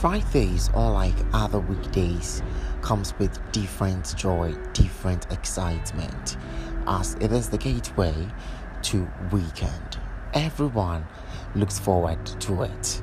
Fridays, unlike other weekdays, comes with different joy, different excitement, as it is the gateway to weekend. Everyone looks forward to it.